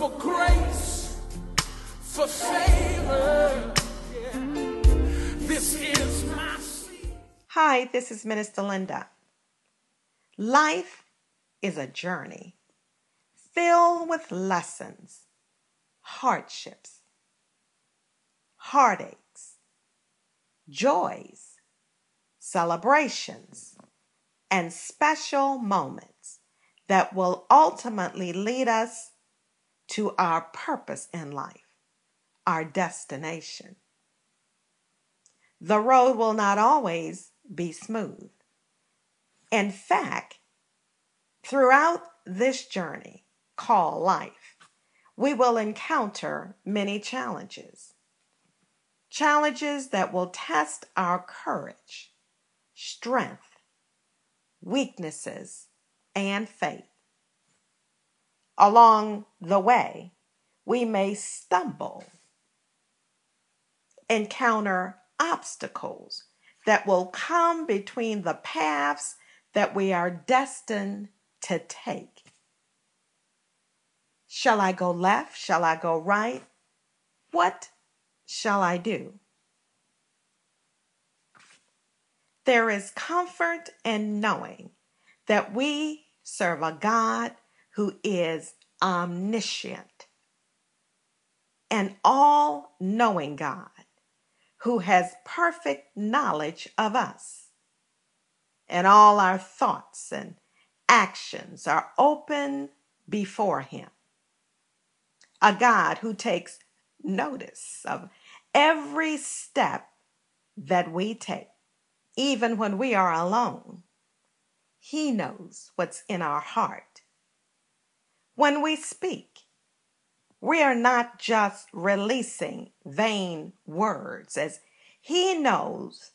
for grace, for favor. Yeah. This is my. Hi, this is Minister Linda. Life is a journey filled with lessons, hardships, heartaches, joys, celebrations, and special moments that will ultimately lead us to our purpose in life, our destination. The road will not always be smooth. In fact, throughout this journey called life, we will encounter many challenges. Challenges that will test our courage, strength, weaknesses, and faith. Along the way, we may stumble, encounter obstacles that will come between the paths that we are destined to take. Shall I go left? Shall I go right? What shall I do? There is comfort in knowing that we serve a God who is omniscient, an all knowing God who has perfect knowledge of us. And all our thoughts and actions are open before Him. A God who takes notice of every step that we take, even when we are alone. He knows what's in our heart. When we speak, we are not just releasing vain words, as He knows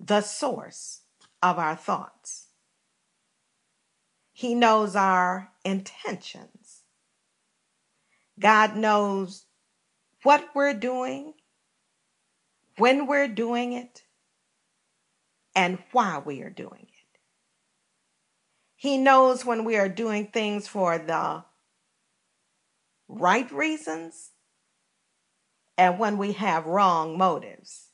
the source of our thoughts. He knows our intentions. God knows what we're doing, when we're doing it, and why we are doing it. He knows when we are doing things for the right reasons and when we have wrong motives.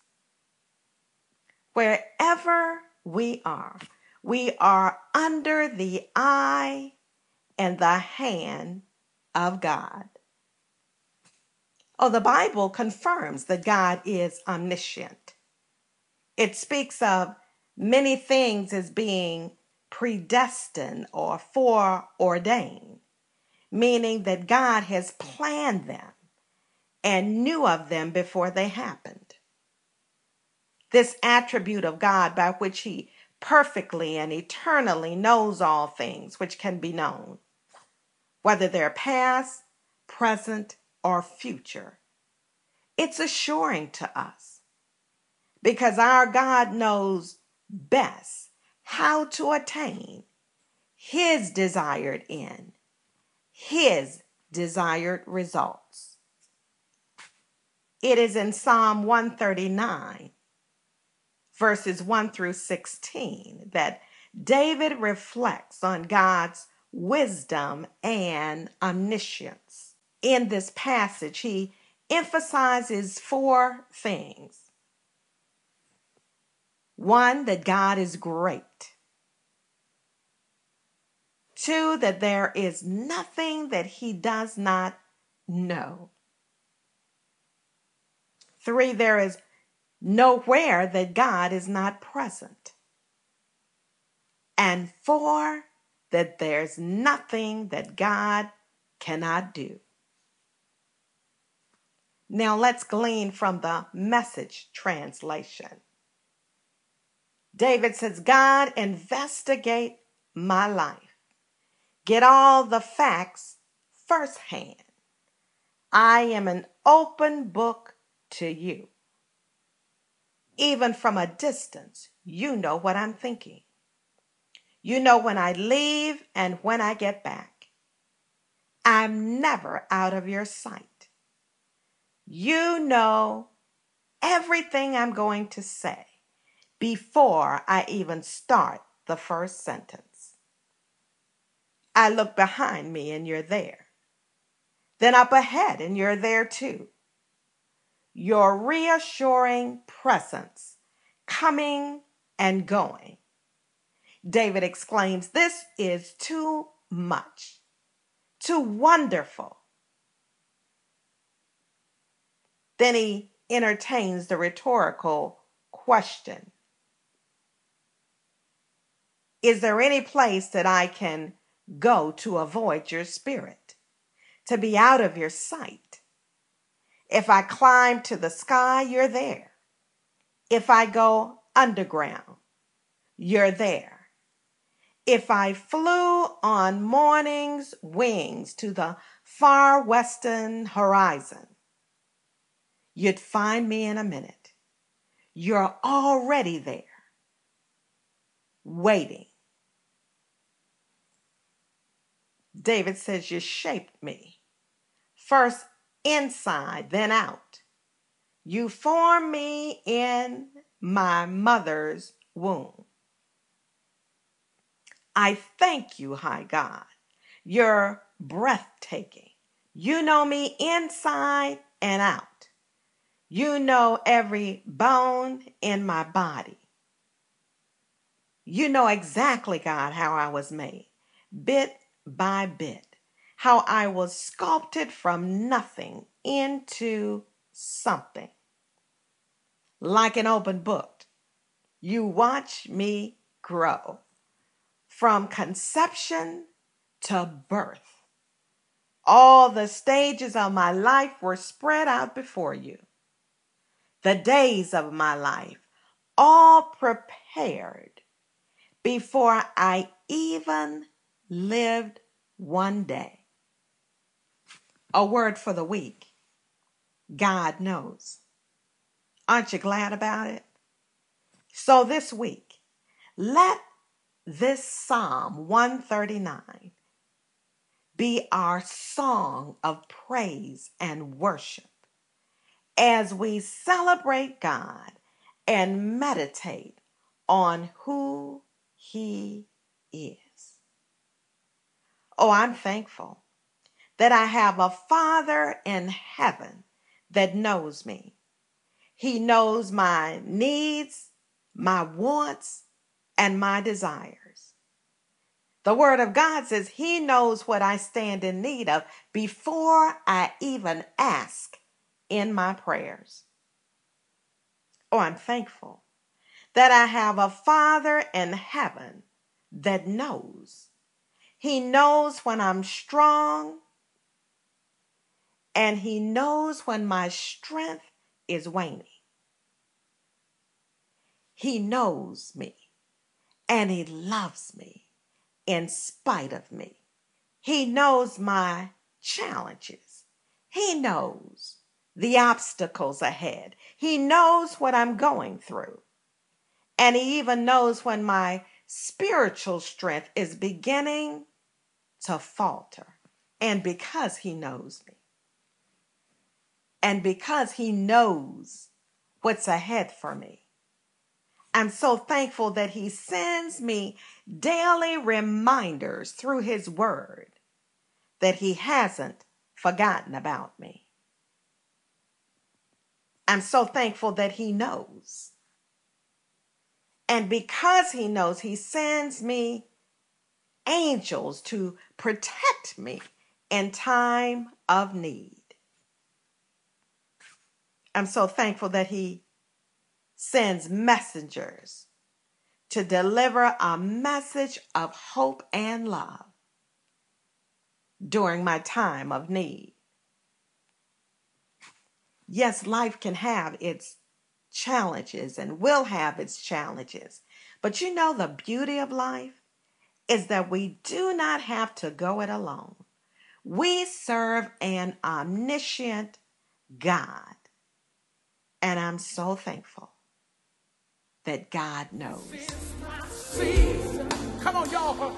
Wherever we are, we are under the eye and the hand of God. Oh, the Bible confirms that God is omniscient. It speaks of many things as being predestined or foreordained meaning that God has planned them and knew of them before they happened. This attribute of God by which He perfectly and eternally knows all things which can be known, whether they're past, present, or future. It's assuring to us because our God knows best how to attain His desired end his desired results. It is in Psalm 139, verses 1 through 16, that David reflects on God's wisdom and omniscience. In this passage, he emphasizes four things. One, that God is great. Two, that there is nothing that he does not know. Three, there is nowhere that God is not present. And four, that there's nothing that God cannot do. Now let's glean from the message translation. David says, God, investigate my life get all the facts firsthand. I am an open book to you. Even from a distance, you know what I'm thinking. You know when I leave and when I get back. I'm never out of your sight. You know everything I'm going to say before I even start the first sentence. I look behind me and you're there. Then up ahead, and you're there too. Your reassuring presence coming and going. David exclaims, This is too much, too wonderful. Then he entertains the rhetorical question Is there any place that I can go to avoid your spirit, to be out of your sight? If I climb to the sky, you're there. If I go underground, you're there. If I flew on morning's wings to the far western horizon, you'd find me in a minute. You're already there, waiting. David says, You shaped me, first inside, then out. You formed me in my mother's womb. I thank you, high God. You're breathtaking. You know me inside and out. You know every bone in my body. You know exactly, God, how I was made, bit by bit, how I was sculpted from nothing into something. Like an open book, you watch me grow from conception to birth. All the stages of my life were spread out before you. The days of my life, all prepared before I even lived one day. A word for the weak God knows. Aren't you glad about it? So this week, let this Psalm 139 be our song of praise and worship as we celebrate God and meditate on who He is. Oh, I'm thankful that I have a Father in heaven that knows me. He knows my needs, my wants, and my desires. The Word of God says He knows what I stand in need of before I even ask in my prayers. Oh, I'm thankful that I have a Father in heaven that knows. He knows when I'm strong, and He knows when my strength is waning. He knows me and He loves me in spite of me. He knows my challenges. He knows the obstacles ahead. He knows what I'm going through. And He even knows when my spiritual strength is beginning to falter. And because He knows me, and because He knows what's ahead for me, I'm so thankful that He sends me daily reminders through His Word that He hasn't forgotten about me. I'm so thankful that He knows. And because He knows, He sends me angels to protect me in time of need. I'm so thankful that He sends messengers to deliver a message of hope and love during my time of need. Yes, life can have its challenges and will have its challenges. But you know, the beauty of life is that we do not have to go it alone. We serve an omniscient God. And I'm so thankful that God knows. Come on, y'all.